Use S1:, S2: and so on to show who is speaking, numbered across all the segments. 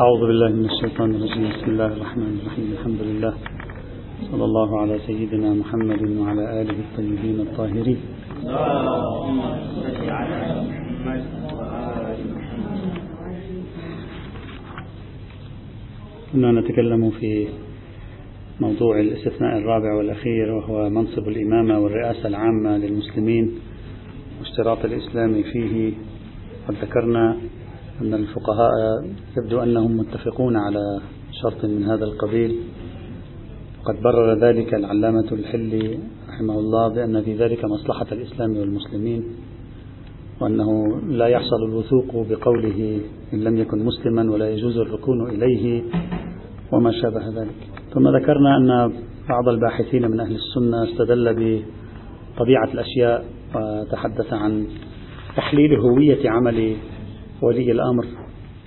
S1: أعوذ بالله من الشيطان الرجيم. بسم الله الرحمن الرحيم. الحمد لله. صلى الله على سيدنا محمد وعلى آله الطيبين الطاهرين. كنا نتكلم في موضوع الاستثناء الرابع والأخير وهو منصب الإمامة والرئاسة العامة للمسلمين واشتراط الإسلام فيه. قد ذكرنا أن الفقهاء يبدو أنهم متفقون على شرط من هذا القبيل. قد برر ذلك العلامة الحلي رحمه الله بأن في ذلك مصلحة الإسلام والمسلمين وأنه لا يحصل الوثوق بقوله إن لم يكن مسلما ولا يجوز الركون إليه وما شابه ذلك. ثم ذكرنا أن بعض الباحثين من أهل السنة استدل بطبيعة الأشياء وتحدث عن تحليل هوية عمل ولي الأمر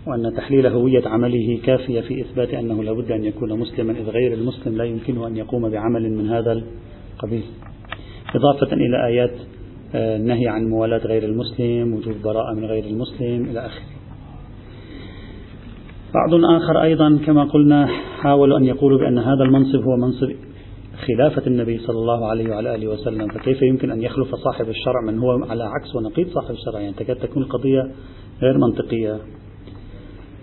S1: وأن تحليل هوية عمله كافية في إثبات أنه لابد أن يكون مسلما إذ غير المسلم لا يمكنه أن يقوم بعمل من هذا القبيل. إضافة إلى آيات آه، النهي عن موالاة غير المسلم وجوب براءة من غير المسلم إلى آخره. بعض آخر أيضا كما قلنا حاولوا أن يقولوا بأن هذا المنصب هو منصب خلافة النبي صلى الله عليه وعلى آله وسلم. فكيف يمكن أن يخلف صاحب الشرع من هو على عكس ونقيض صاحب الشرع؟ يعني تكاد تكون القضية غير منطقية.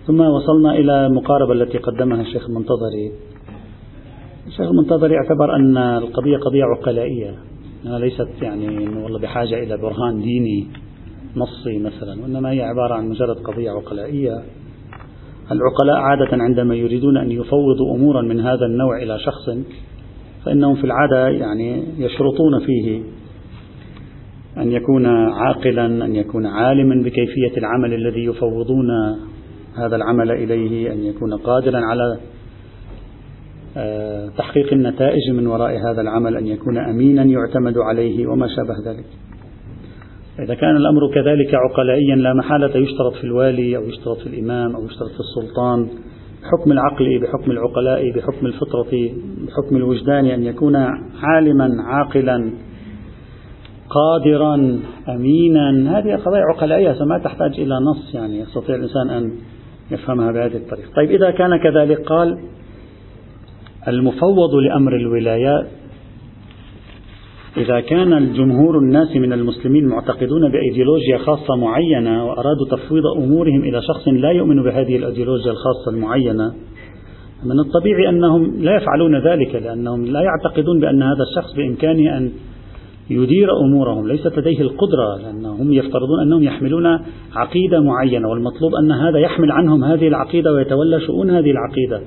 S1: ثم وصلنا إلى المقاربة التي قدمها الشيخ المنتظري. الشيخ المنتظري اعتبر أن القضية قضية عقلائية. ليست يعني والله بحاجة إلى برهان ديني نصي مثلا وإنما هي عبارة عن مجرد قضية عقلائية. العقلاء عادة عندما يريدون أن يفوضوا أمورا من هذا النوع إلى شخص فإنهم في العادة يعني يشرطون فيه. أن يكون عاقلا أن يكون عالما بكيفية العمل الذي يفوضون هذا العمل إليه أن يكون قادرا على آه، تحقيق النتائج من وراء هذا العمل أن يكون أمينا يعتمد عليه وما شابه ذلك. إذا كان الأمر كذلك عقلائيا لا محالة يشترط في الوالي أو يشترط في الإمام أو يشترط في السلطان بحكم العقل بحكم العقلاء بحكم الفطرة بحكم الوجدان أن يكون عالما عاقلا قادرا أمينا. هذه قضايا عقلائية ما تحتاج إلى نص يعني يستطيع الإنسان أن يفهمها بهذه الطريقة. طيب إذا كان كذلك قال المفوض لأمر الولايات إذا كان الجمهور الناس من المسلمين معتقدون بأيديولوجيا خاصة معينة وأرادوا تفويض أمورهم إلى شخص لا يؤمن بهذه الأيديولوجيا الخاصة المعينة من الطبيعي أنهم لا يفعلون ذلك لأنهم لا يعتقدون بأن هذا الشخص بإمكانه أن يدير أمورهم ليست لديه القدرة لأنهم يفترضون أنهم يحملون عقيدة معينة والمطلوب أن هذا يحمل عنهم هذه العقيدة ويتولى شؤون هذه العقيدة.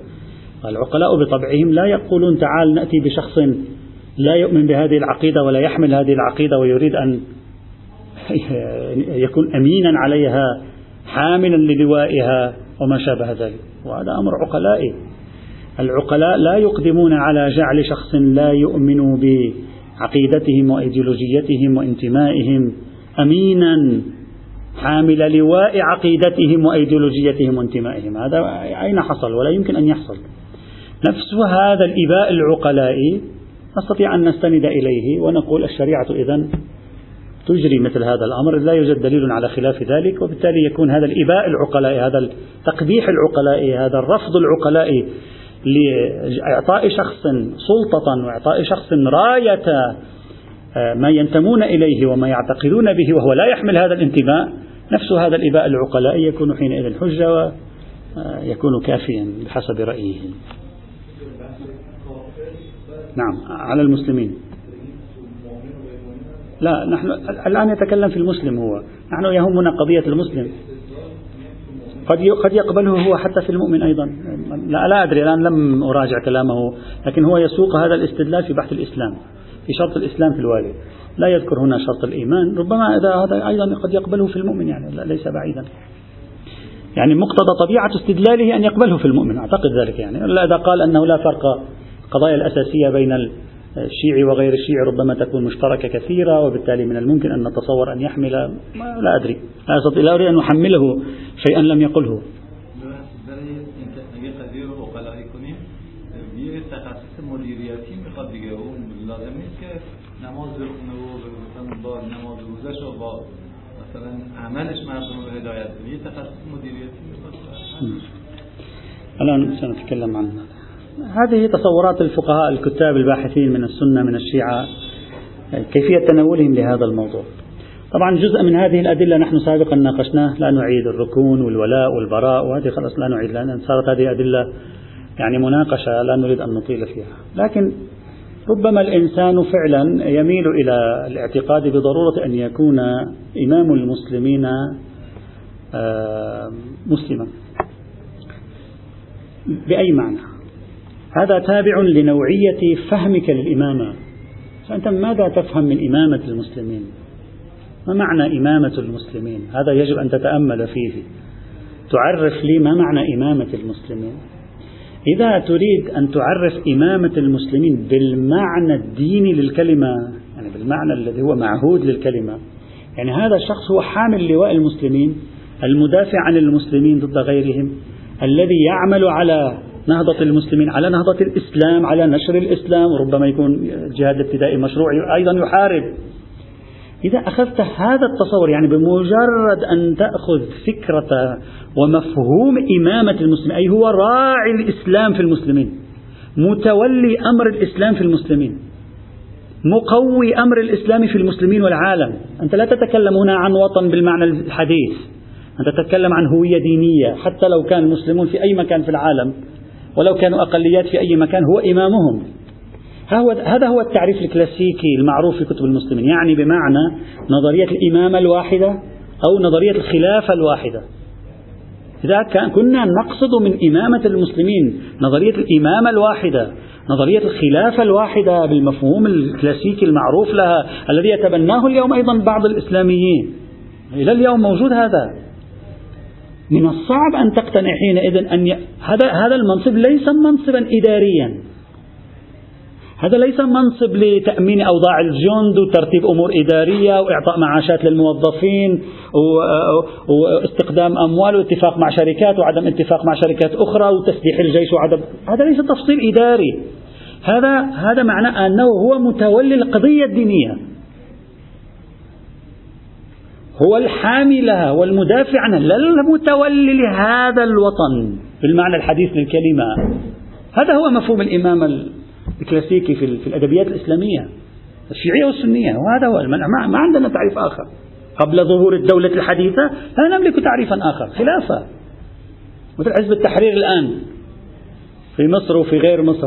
S1: العقلاء بطبعهم لا يقولون تعال نأتي بشخص لا يؤمن بهذه العقيدة ولا يحمل هذه العقيدة ويريد أن يكون أمينا عليها حاملا للوائها وما شابه ذلك. وهذا أمر عقلائي. العقلاء لا يقدمون على جعل شخص لا يؤمن بعقيدتهم وإيديولوجيتهم وانتمائهم أمينا حامل لواء عقيدتهم وأيديولوجيتهم وانتمائهم. هذا أين حصل؟ ولا يمكن أن يحصل. نفس هذا الإباء العقلائي نستطيع أن نستند إليه ونقول الشريعة إذا تجري مثل هذا الأمر لا يوجد دليل على خلاف ذلك وبالتالي يكون هذا الإباء العقلائي هذا التقبيح العقلائي هذا الرفض العقلائي لإعطاء شخص سلطة وإعطاء شخص راية آه، ما ينتمون إليه وما يعتقدون به وهو لا يحمل هذا الانتماء نفس هذا الإباء العقلائي يكون حينئذ حجة ويكون آه، كافيا بحسب رأيه. نعم على المسلمين. لا نحن الآن يتكلم في المسلم هو. نحن يهمنا قضية المسلم. قد قد يقبله هو حتى في المؤمن أيضا. لا, لا أدري الآن لم أراجع كلامه لكن هو يسوق هذا الاستدلال في بحث الإسلام في شرط الإسلام في الوالي. لا يذكر هنا شرط الإيمان ربما إذا هذا أيضا قد يقبله في المؤمن يعني ليس بعيدا. يعني مقتضى طبيعة استدلاله أن يقبله في المؤمن أعتقد ذلك يعني. إلا إذا قال أنه لا فرق القضايا الأساسية بين الشيعي وغير الشيعي ربما تكون مشتركة كثيرة وبالتالي من الممكن أن نتصور أن يحمل لا أدري. لا أستطيع لا أريد أن أحمله شيئا لم يقله. الآن سنتكلم عن هذه تصورات الفقهاء الكتاب الباحثين من السنة من الشيعة كيفية تناولهم لهذا الموضوع. طبعا جزء من هذه الأدلة نحن سابقا ناقشناه لا نعيد الركون والولاء والبراء وهذه خلاص لا نعيد لأن صارت هذه أدلة يعني مناقشة لا نريد أن نطيل فيها. لكن ربما الإنسان فعلا يميل إلى الاعتقاد بضرورة أن يكون إمام المسلمين آه، مسلما. بأي معنى؟ هذا تابع لنوعية فهمك للإمامة. فأنت ماذا تفهم من إمامة المسلمين؟ ما معنى إمامة المسلمين؟ هذا يجب أن تتأمل فيه. تعرف لي ما معنى إمامة المسلمين؟ إذا تريد أن تعرف إمامة المسلمين بالمعنى الديني للكلمة يعني بالمعنى الذي هو معهود للكلمة يعني هذا الشخص هو حامل لواء المسلمين المدافع عن المسلمين ضد غيرهم الذي يعمل على نهضة المسلمين على نهضة الإسلام على نشر الإسلام وربما يكون الجهاد الابتدائي مشروع أيضا يحارب. إذا أخذت هذا التصور يعني بمجرد أن تأخذ فكرة ومفهوم إمامة المسلمين أي هو راعي الإسلام في المسلمين متولي أمر الإسلام في المسلمين مقوي أمر الإسلام في المسلمين والعالم أنت لا تتكلم هنا عن وطن بالمعنى الحديث أنت تتكلم عن هوية دينية حتى لو كان المسلمون في أي مكان في العالم ولو كانوا أقليات في أي مكان هو إمامهم. هذا هو التعريف الكلاسيكي المعروف في كتب المسلمين. يعني بمعنى نظرية الإمامة الواحدة أو نظرية الخلافة الواحدة. إذا كنا نقصد من إمامة المسلمين نظرية الإمامة الواحدة نظرية الخلافة الواحدة بالمفهوم الكلاسيكي المعروف لها الذي يتبناه اليوم أيضا بعض الإسلاميين. إلى اليوم موجود هذا. من الصعب أن تقتنع حينئذ أن ي... هذا هذا المنصب ليس منصبا إداريا. هذا ليس منصب لتأمين أوضاع الجند وترتيب أمور إدارية وإعطاء معاشات للموظفين واستخدام أموال واتفاق مع شركات وعدم اتفاق مع شركات أخرى وتسليح الجيش وعدم هذا ليس تفصيل إداري. هذا هذا معناه أنه هو متولي القضية الدينية. هو الحامي لها والمدافع عنها لا المتولي لهذا الوطن. بالمعنى الحديث للكلمة. هذا هو مفهوم الإمامة الكلاسيكي في, في الأدبيات الإسلامية. الشيعية والسنية. وهذا هو ما عندنا تعريف آخر. قبل ظهور الدولة الحديثة لا نملك تعريفا آخر. خلافة. مثل حزب التحرير الآن. في مصر وفي غير مصر.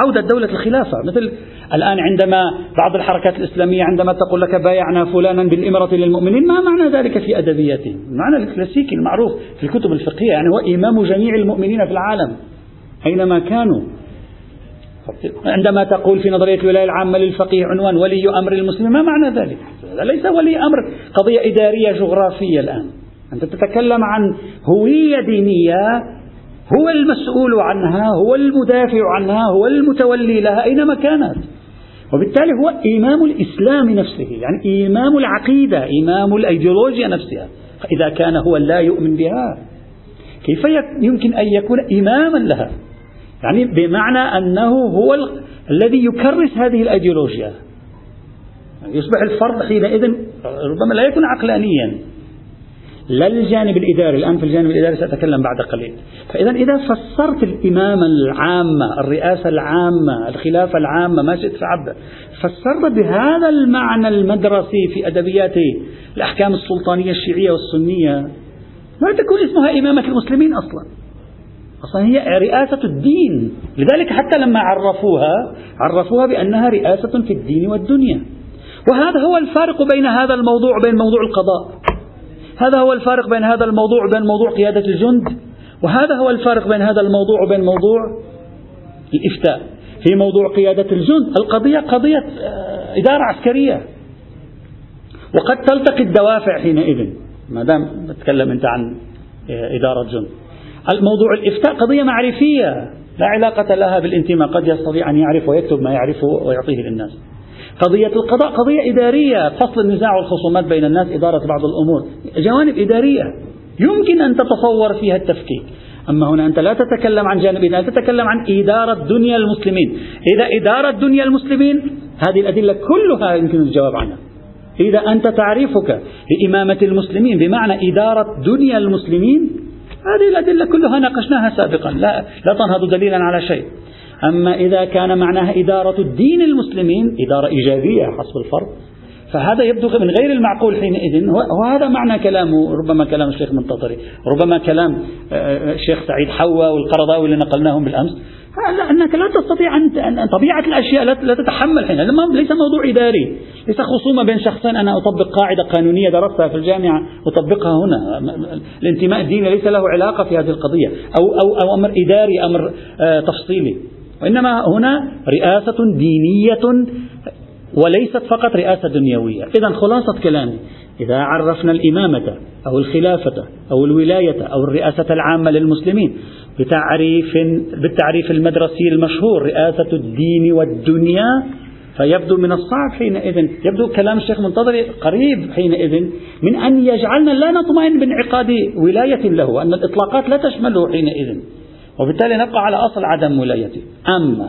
S1: عودة دولة الخلافة. مثل الآن عندما بعض الحركات الإسلامية عندما تقول لك بايعنا فلانا بالإمرة للمؤمنين ما معنى ذلك في أدبياتهم المعنى الكلاسيكي المعروف في الكتب الفقهية يعني هو إمام جميع المؤمنين في العالم أينما كانوا. عندما تقول في نظرية الولاية العامة للفقيه عنوان ولي أمر المسلمين ما معنى ذلك؟ ليس ولي أمر قضية إدارية جغرافية الآن. أنت تتكلم عن هوية دينية هو المسؤول عنها هو المدافع عنها هو المتولي لها أينما كانت. وبالتالي هو إمام الإسلام نفسه يعني إمام العقيدة إمام الأيديولوجيا نفسها. إذا كان هو لا يؤمن بها كيف يمكن أن يكون إماما لها؟ يعني بمعنى أنه هو الذي يكرس هذه الأيديولوجيا. يعني يصبح الفرد حينئذ ربما لا يكون عقلانيا. لا الجانب الإداري الآن في الجانب الإداري سأتكلم بعد قليل. فإذا إذا فسرت الإمامة العامة الرئاسة العامة الخلافة العامة ما شئت فعبر فسرت بهذا المعنى المدرسي في أدبيات الأحكام السلطانية الشيعية والسنية ما تكون اسمها إمامة المسلمين أصلا. أصلا هي رئاسة الدين. لذلك حتى لما عرفوها عرفوها بأنها رئاسة في الدين والدنيا. وهذا هو الفارق بين هذا الموضوع وبين موضوع القضاء. هذا هو الفارق بين هذا الموضوع وبين موضوع قيادة الجند وهذا هو الفارق بين هذا الموضوع وبين موضوع الإفتاء. في موضوع قيادة الجند القضية قضية آه، إدارة عسكرية. وقد تلتقي الدوافع حينئذ ما دام تتكلم أنت عن آه، إدارة جند الموضوع الإفتاء قضية معرفية لا علاقة لها بالانتماء قد يستطيع أن يعرف ويكتب ما يعرفه ويعطيه للناس. قضية القضاء قضية إدارية. فصل النزاع والخصومات بين الناس إدارة بعض الأمور. جوانب إدارية. يمكن أن تتصور فيها التفكيك. أما هنا أنت لا تتكلم عن جانب إدارة تتكلم عن إدارة دنيا المسلمين. إذا إدارة دنيا المسلمين هذه الأدلة كلها يمكن الجواب عنها. إذا أنت تعريفك لإمامة المسلمين بمعنى إدارة دنيا المسلمين هذه الأدلة كلها ناقشناها سابقا. لا, لا تنهض دليلا على شيء. أما إذا كان معناها إدارة الدين المسلمين إدارة إيجابية حسب الفرض فهذا يبدو من غير المعقول حينئذ. وهذا معنى كلامه ربما كلام الشيخ المنتظري ربما كلام آه، آه، الشيخ سعيد حوا والقرضاوي اللي نقلناهم بالأمس. أنك لا تستطيع أن طبيعة الأشياء لا تتحمل حين ليس موضوع إداري ليس خصومة بين شخصين أنا أطبق قاعدة قانونية درستها في الجامعة أطبقها هنا. الانتماء الديني ليس له علاقة في هذه القضية أو, أو, أو أمر إداري أمر آه، تفصيلي. وإنما هنا رئاسة دينية وليست فقط رئاسة دنيوية. إذا خلاصة كلامي. إذا عرفنا الإمامة أو الخلافة أو الولاية أو الرئاسة العامة للمسلمين بتعريف بالتعريف المدرسي المشهور رئاسة الدين والدنيا فيبدو من الصعب حينئذ يبدو كلام الشيخ منتظر قريب حينئذ من أن يجعلنا لا نطمئن بانعقاد ولاية له أن الإطلاقات لا تشمله حينئذ. وبالتالي نبقى على أصل عدم ولايته أما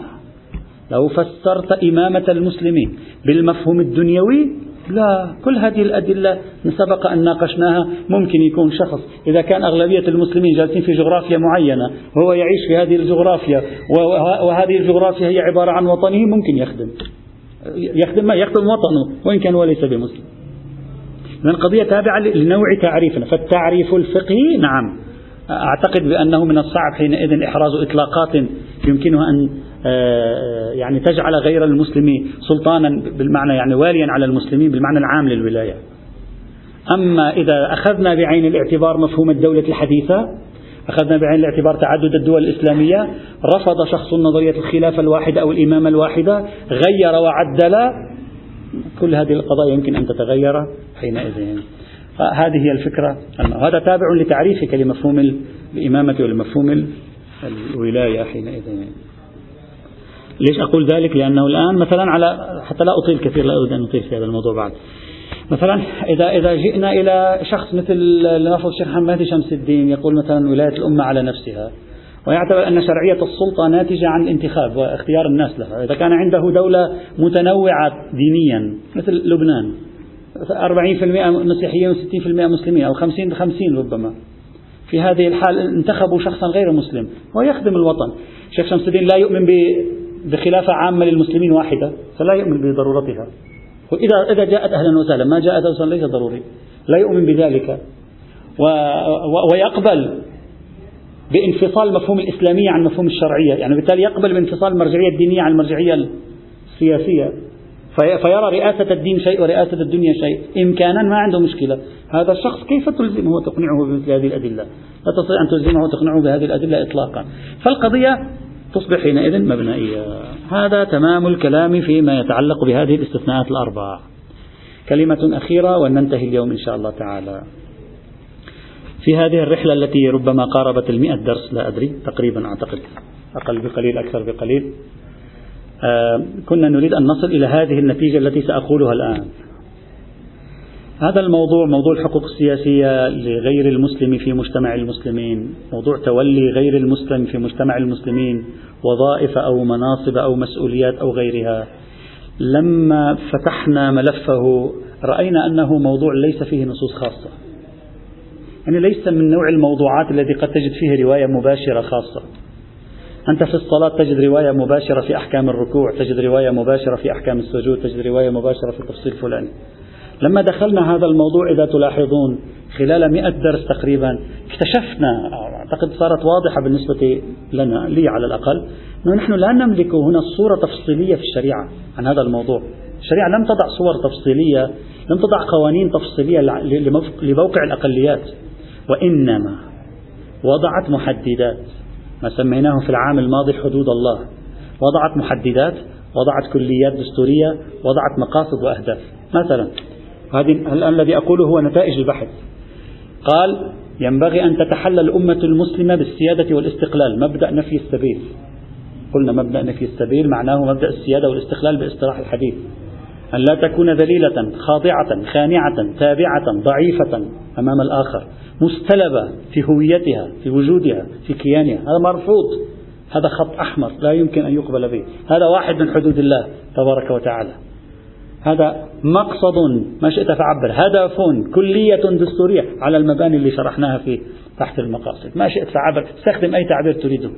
S1: لو فسرت إمامة المسلمين بالمفهوم الدنيوي لا كل هذه الأدلة سبق أن ناقشناها. ممكن يكون شخص إذا كان أغلبية المسلمين جالسين في جغرافيا معينة وهو يعيش في هذه الجغرافيا وهذه الجغرافيا هي عبارة عن وطنه ممكن يخدم. يخدم ما؟ يخدم وطنه وإن كان هو ليس بمسلم. من قضية تابعة لنوع تعريفنا. فالتعريف الفقهي نعم. أعتقد بأنه من الصعب حينئذ إحراز إطلاقات يمكنها أن آه، يعني تجعل غير المسلم سلطانا بالمعنى يعني واليا على المسلمين بالمعنى العام للولاية. أما إذا أخذنا بعين الاعتبار مفهوم الدولة الحديثة أخذنا بعين الاعتبار تعدد الدول الإسلامية رفض شخص نظرية الخلافة الواحدة أو الإمامة الواحدة غير وعدل كل هذه القضايا يمكن أن تتغير حينئذ. هذه هي الفكرة. هذا تابع لتعريفك لمفهوم الإمامة ولمفهوم الولاية حينئذ. ليش أقول ذلك؟ لأنه الآن مثلا على حتى لا أطيل كثير لا أريد أن أطيل في هذا الموضوع بعد. مثلا إذا إذا جئنا إلى شخص مثل لنفرض الشيخ محمد شمس الدين يقول مثلا ولاية الأمة على نفسها ويعتبر أن شرعية السلطة ناتجة عن الانتخاب واختيار الناس لها. إذا كان عنده دولة متنوعة دينيا مثل لبنان 40% مسيحيين و60% مسلمين أو 50 50 ربما. في هذه الحال انتخبوا شخصا غير مسلم. ويخدم الوطن. شيخ شمس الدين لا يؤمن بخلافة عامة للمسلمين واحدة فلا يؤمن بضرورتها. وإذا إذا جاءت أهلا وسهلا ما جاءت أصلا ليس ضروري. لا يؤمن بذلك. و ويقبل بانفصال مفهوم الإسلامية عن مفهوم الشرعية. يعني بالتالي يقبل بانفصال المرجعية الدينية عن المرجعية السياسية. فيرى رئاسة الدين شيء ورئاسة الدنيا شيء. إمكانا ما عنده مشكلة. هذا الشخص كيف تلزمه وتقنعه بمثل هذه الأدلة؟ لا تستطيع أن تلزمه وتقنعه بهذه الأدلة إطلاقا. فالقضية تصبح حينئذ مبنائية هذا تمام الكلام فيما يتعلق بهذه الاستثناءات الأربعة. كلمة أخيرة وننتهي اليوم إن شاء الله تعالى. في هذه الرحلة التي ربما قاربت المئة درس لا أدري تقريبا أعتقد أقل بقليل أكثر بقليل. كنا نريد أن نصل إلى هذه النتيجة التي سأقولها الآن. هذا الموضوع موضوع الحقوق السياسية لغير المسلم في مجتمع المسلمين موضوع تولي غير المسلم في مجتمع المسلمين وظائف أو مناصب أو مسؤوليات أو غيرها. لما فتحنا ملفه رأينا أنه موضوع ليس فيه نصوص خاصة. يعني ليس من نوع الموضوعات الذي قد تجد فيه رواية مباشرة خاصة. أنت في الصلاة تجد رواية مباشرة في أحكام الركوع تجد رواية مباشرة في أحكام السجود تجد رواية مباشرة في التفصيل الفلاني. لما دخلنا هذا الموضوع إذا تلاحظون خلال مئة درس تقريبا اكتشفنا أعتقد صارت واضحة بالنسبة لنا لي على الأقل أنه نحن لا نملك هنا صورة تفصيلية في الشريعة عن هذا الموضوع. الشريعة لم تضع صور تفصيلية لم تضع قوانين تفصيلية لموقع الأقليات. وإنما وضعت محددات. ما سميناه في العام الماضي حدود الله. وضعت محددات وضعت كليات دستورية وضعت مقاصد وأهداف. مثلا هذه الذي أقوله هو نتائج البحث. قال ينبغي أن تتحلى الأمة المسلمة بالسيادة والاستقلال مبدأ نفي السبيل. قلنا مبدأ نفي السبيل معناه مبدأ السيادة والاستقلال باصطلاح الحديث. أن لا تكون ذليلة خاضعة خانعة تابعة ضعيفة أمام الآخر مستلبة في هويتها في وجودها في كيانها. هذا مرفوض. هذا خط أحمر لا يمكن أن يقبل به. هذا واحد من حدود الله تبارك وتعالى. هذا مقصد ما شئت فعبر. هدف كلية دستورية على المباني اللي شرحناها في تحت المقاصد. ما شئت فعبر. استخدم أي تعبير تريده.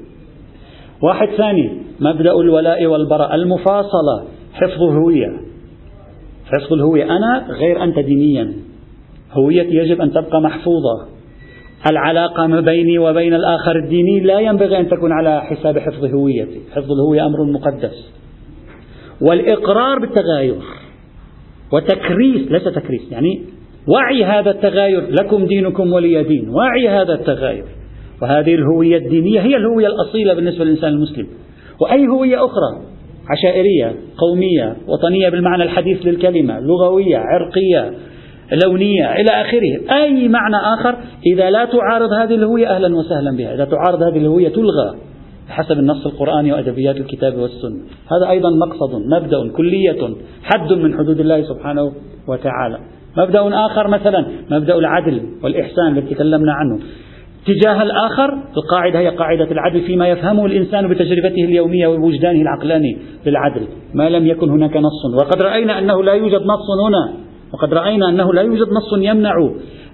S1: واحد ثاني مبدأ الولاء والبراء المفاصلة حفظ الهوية. حفظ الهوية أنا غير أنت دينيا. هويتي يجب أن تبقى محفوظة. العلاقة ما بيني وبين الآخر الديني لا ينبغي أن تكون على حساب حفظ هويتي. حفظ الهوية أمر مقدس. والإقرار بالتغاير وتكريس ليس تكريس يعني وعي هذا التغاير لكم دينكم ولي دين. وعي هذا التغاير. وهذه الهوية الدينية هي الهوية الأصيلة بالنسبة للإنسان المسلم. وأي هوية أخرى. عشائرية قومية وطنية بالمعنى الحديث للكلمة لغوية عرقية لونية إلى آخره. أي معنى آخر؟ إذا لا تعارض هذه الهوية أهلا وسهلا بها. إذا تعارض هذه الهوية تلغى حسب النص القرآني وأدبيات الكتاب والسنة. هذا أيضا مقصد مبدأ كلية حد من حدود الله سبحانه وتعالى. مبدأ آخر مثلا مبدأ العدل والإحسان الذي تكلمنا عنه. تجاه الآخر القاعدة هي قاعدة العدل فيما يفهمه الإنسان بتجربته اليومية ووجدانه العقلاني بالعدل ما لم يكن هناك نص. وقد رأينا أنه لا يوجد نص هنا. وقد رأينا أنه لا يوجد نص يمنع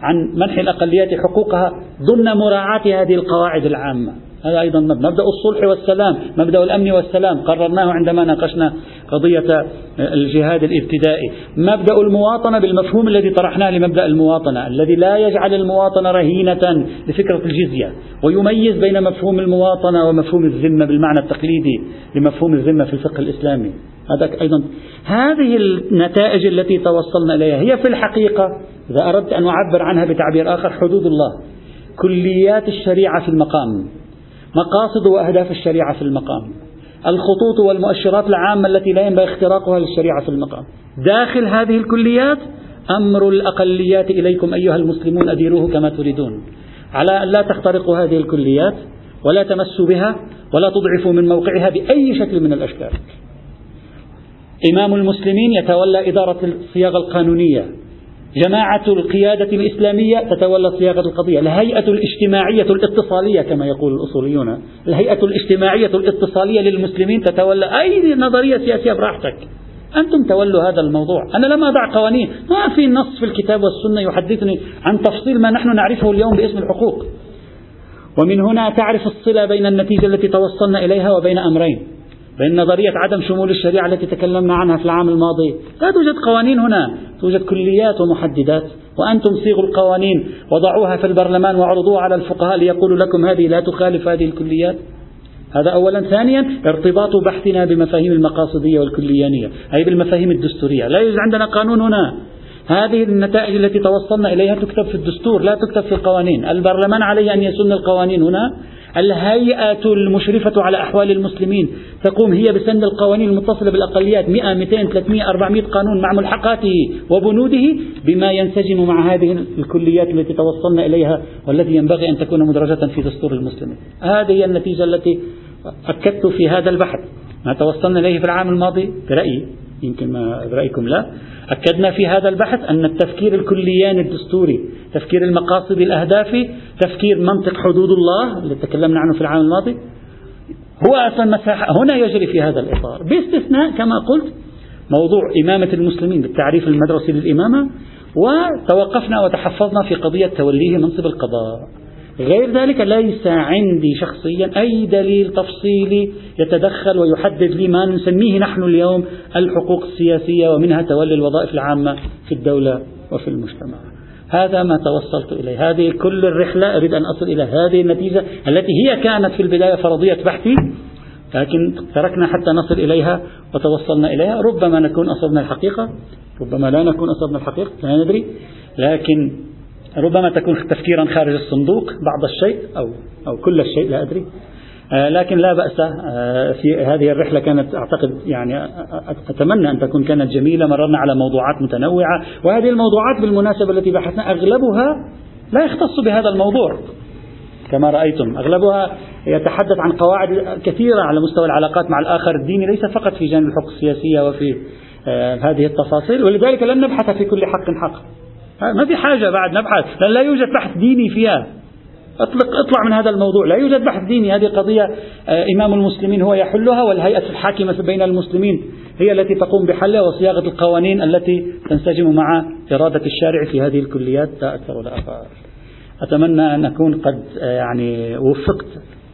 S1: عن منح الأقليات حقوقها ضمن مراعاة هذه القواعد العامة. هذا أيضا مبدأ الصلح والسلام مبدأ الأمن والسلام. قررناه عندما ناقشنا قضية الجهاد الابتدائي. مبدأ المواطنة بالمفهوم الذي طرحناه لمبدأ المواطنة الذي لا يجعل المواطنة رهينة لفكرة الجزية ويميز بين مفهوم المواطنة ومفهوم الذمة بالمعنى التقليدي لمفهوم الذمة في الفقه الإسلامي. هذا أيضا. هذه النتائج التي توصلنا إليها هي في الحقيقة إذا أردت أن أعبر عنها بتعبير آخر حدود الله. كليات الشريعة في المقام. مقاصد وأهداف الشريعة في المقام. الخطوط والمؤشرات العامة التي لا ينبغي اختراقها للشريعة في المقام. داخل هذه الكليات أمر الأقليات إليكم أيها المسلمون أديروه كما تريدون. على أن لا تخترقوا هذه الكليات ولا تمسوا بها ولا تضعفوا من موقعها بأي شكل من الأشكال. إمام المسلمين يتولى إدارة الصياغة القانونية. جماعة القيادة الإسلامية تتولى صياغة القضية الهيئة الاجتماعية الاتصالية كما يقول الأصوليون الهيئة الاجتماعية الاتصالية للمسلمين تتولى. أي نظرية سياسية براحتك. أنتم تولوا هذا الموضوع. أنا لم أضع قوانين ما في نص في الكتاب والسنة يحدثني عن تفصيل ما نحن نعرفه اليوم باسم الحقوق. ومن هنا تعرف الصلة بين النتيجة التي توصلنا إليها وبين أمرين. بين نظرية عدم شمول الشريعة التي تكلمنا عنها في العام الماضي لا توجد قوانين هنا توجد كليات ومحددات وأنتم صيغوا القوانين وضعوها في البرلمان وعرضوها على الفقهاء ليقولوا لكم هذه لا تخالف هذه الكليات. هذا أولا. ثانيا ارتباط بحثنا بمفاهيم المقاصدية والكليانية أي بالمفاهيم الدستورية. لا يوجد عندنا قانون هنا. هذه النتائج التي توصلنا إليها تكتب في الدستور لا تكتب في القوانين. البرلمان عليه أن يسن القوانين هنا. الهيئة المشرفة على أحوال المسلمين تقوم هي بسن القوانين المتصلة بالأقليات 100 200 300 400 قانون مع ملحقاته وبنوده بما ينسجم مع هذه الكليات التي توصلنا إليها والتي ينبغي أن تكون مدرجة في دستور المسلمين. هذه هي النتيجة التي أكدت في هذا البحث. ما توصلنا إليه في العام الماضي برأيي. يمكن ما برأيكم لا. أكدنا في هذا البحث أن التفكير الكلياني الدستوري تفكير المقاصد الأهدافي تفكير منطق حدود الله اللي تكلمنا عنه في العام الماضي هو أصلا مساحة هنا يجري في هذا الإطار. باستثناء كما قلت موضوع إمامة المسلمين بالتعريف المدرسي للإمامة وتوقفنا وتحفظنا في قضية توليه منصب القضاء. غير ذلك ليس عندي شخصيا أي دليل تفصيلي يتدخل ويحدد لي ما نسميه نحن اليوم الحقوق السياسية ومنها تولي الوظائف العامة في الدولة وفي المجتمع. هذا ما توصلت إليه. هذه كل الرحلة أريد أن أصل إلى هذه النتيجة التي هي كانت في البداية فرضية بحثي لكن تركنا حتى نصل إليها وتوصلنا إليها. ربما نكون أصبنا الحقيقة ربما لا نكون أصبنا الحقيقة لا ندري لكن ربما تكون تفكيرا خارج الصندوق بعض الشيء أو أو كل الشيء لا أدري. آه، لكن لا بأس آه، في هذه الرحلة كانت أعتقد يعني أتمنى أن تكون كانت جميلة مررنا على موضوعات متنوعة. وهذه الموضوعات بالمناسبة التي بحثنا أغلبها لا يختص بهذا الموضوع. كما رأيتم أغلبها يتحدث عن قواعد كثيرة على مستوى العلاقات مع الآخر. الديني ليس فقط في جانب الحقوق السياسية وفي آه، هذه التفاصيل ولذلك لن نبحث في كل حق حق. ما في حاجة بعد نبحث. لأن لا يوجد بحث ديني فيها. اطلق اطلع من هذا الموضوع. لا يوجد بحث ديني. هذه قضية آه، إمام المسلمين هو يحلها والهيئة الحاكمة بين المسلمين هي التي تقوم بحلها وصياغة القوانين التي تنسجم مع إرادة الشارع في هذه الكليات. لا أكثر ولا أقل. أتمنى أن أكون قد يعني وفقت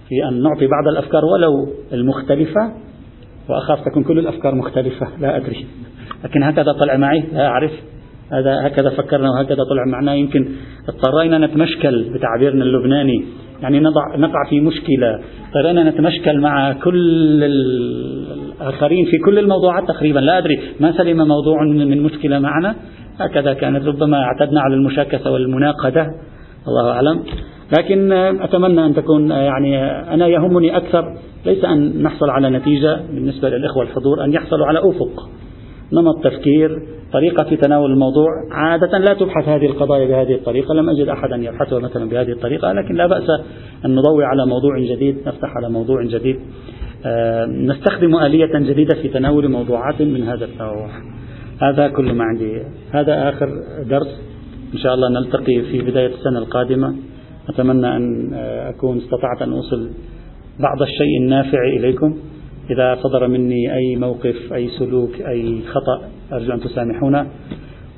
S1: في أن نعطي بعض الأفكار ولو المختلفة. وأخاف تكون كل الأفكار مختلفة. لا أدري. لكن هكذا طلع معي. لا أعرف. هذا هكذا فكرنا وهكذا طلع معنا. يمكن اضطرينا نتمشكل بتعبيرنا اللبناني. يعني نضع نقع في مشكلة. اضطرينا نتمشكل مع كل الآخرين في كل الموضوعات تقريبا. لا أدري ما سلم موضوع من مشكلة معنا. هكذا كانت ربما اعتدنا على المشاكسة والمناقدة. الله أعلم. لكن أتمنى أن تكون يعني أنا يهمني أكثر. ليس أن نحصل على نتيجة بالنسبة للإخوة الحضور أن يحصلوا على أفق. نمط تفكير طريقة في تناول الموضوع. عادة لا تبحث هذه القضايا بهذه الطريقة لم أجد أحدا يبحثها مثلا بهذه الطريقة لكن لا بأس أن نضوي على موضوع جديد نفتح على موضوع جديد. آه، نستخدم آلية جديدة في تناول موضوعات من هذا النوع. هذا كل ما عندي. هذا آخر درس. إن شاء الله نلتقي في بداية السنة القادمة. أتمنى أن آه، أكون استطعت أن أوصل بعض الشيء النافع إليكم. إذا صدر مني أي موقف أي سلوك أي خطأ أرجو أن تسامحونا.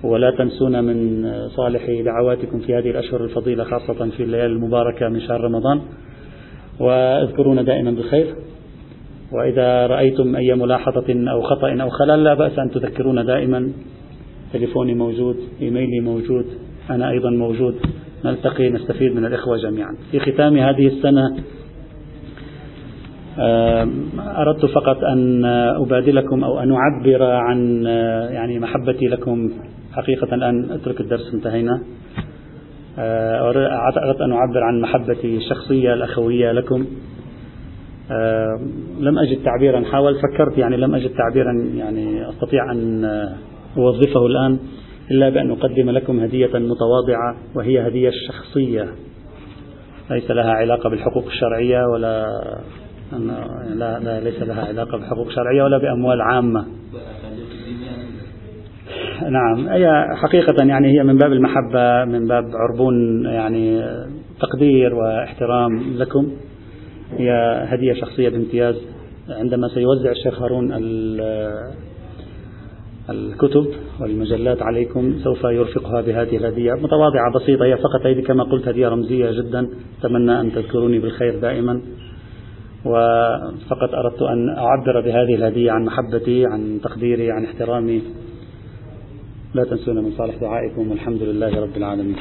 S1: ولا تنسونا من صالح دعواتكم في هذه الأشهر الفضيلة خاصة في الليالي المباركة من شهر رمضان. وأذكرونا دائما بالخير. وإذا رأيتم أي ملاحظة أو خطأ أو خلل لا بأس أن تذكرونا دائما. تليفوني موجود إيميلي موجود أنا أيضا موجود. نلتقي نستفيد من الإخوة جميعا. في ختام هذه السنة أردت فقط أن أبادلكم أو أن أعبر عن يعني محبتي لكم. حقيقة الآن أترك الدرس انتهينا. أردت أن أعبر عن محبتي الشخصية الأخوية لكم. لم أجد تعبيرا حاول فكرت يعني لم أجد تعبيرا يعني أستطيع أن أوظفه الآن إلا بأن أقدم لكم هدية متواضعة وهي هدية الشخصية. ليس لها علاقة بالحقوق الشرعية ولا لا, لا ليس لها علاقة بحقوق شرعية ولا بأموال عامة. نعم هي حقيقة يعني هي من باب المحبة من باب عربون يعني تقدير واحترام لكم. هي هدية شخصية بامتياز عندما سيوزع الشيخ هارون الكتب والمجلات عليكم سوف يرفقها بهذه الهدية. متواضعة بسيطة هي فقط هذه كما قلت هدية رمزية جدا. أتمنى أن تذكروني بالخير دائما. وفقط أردت أن أعبر بهذه الهدية عن محبتي عن تقديري عن احترامي. لا تنسونا من صالح دعائكم والحمد لله رب العالمين.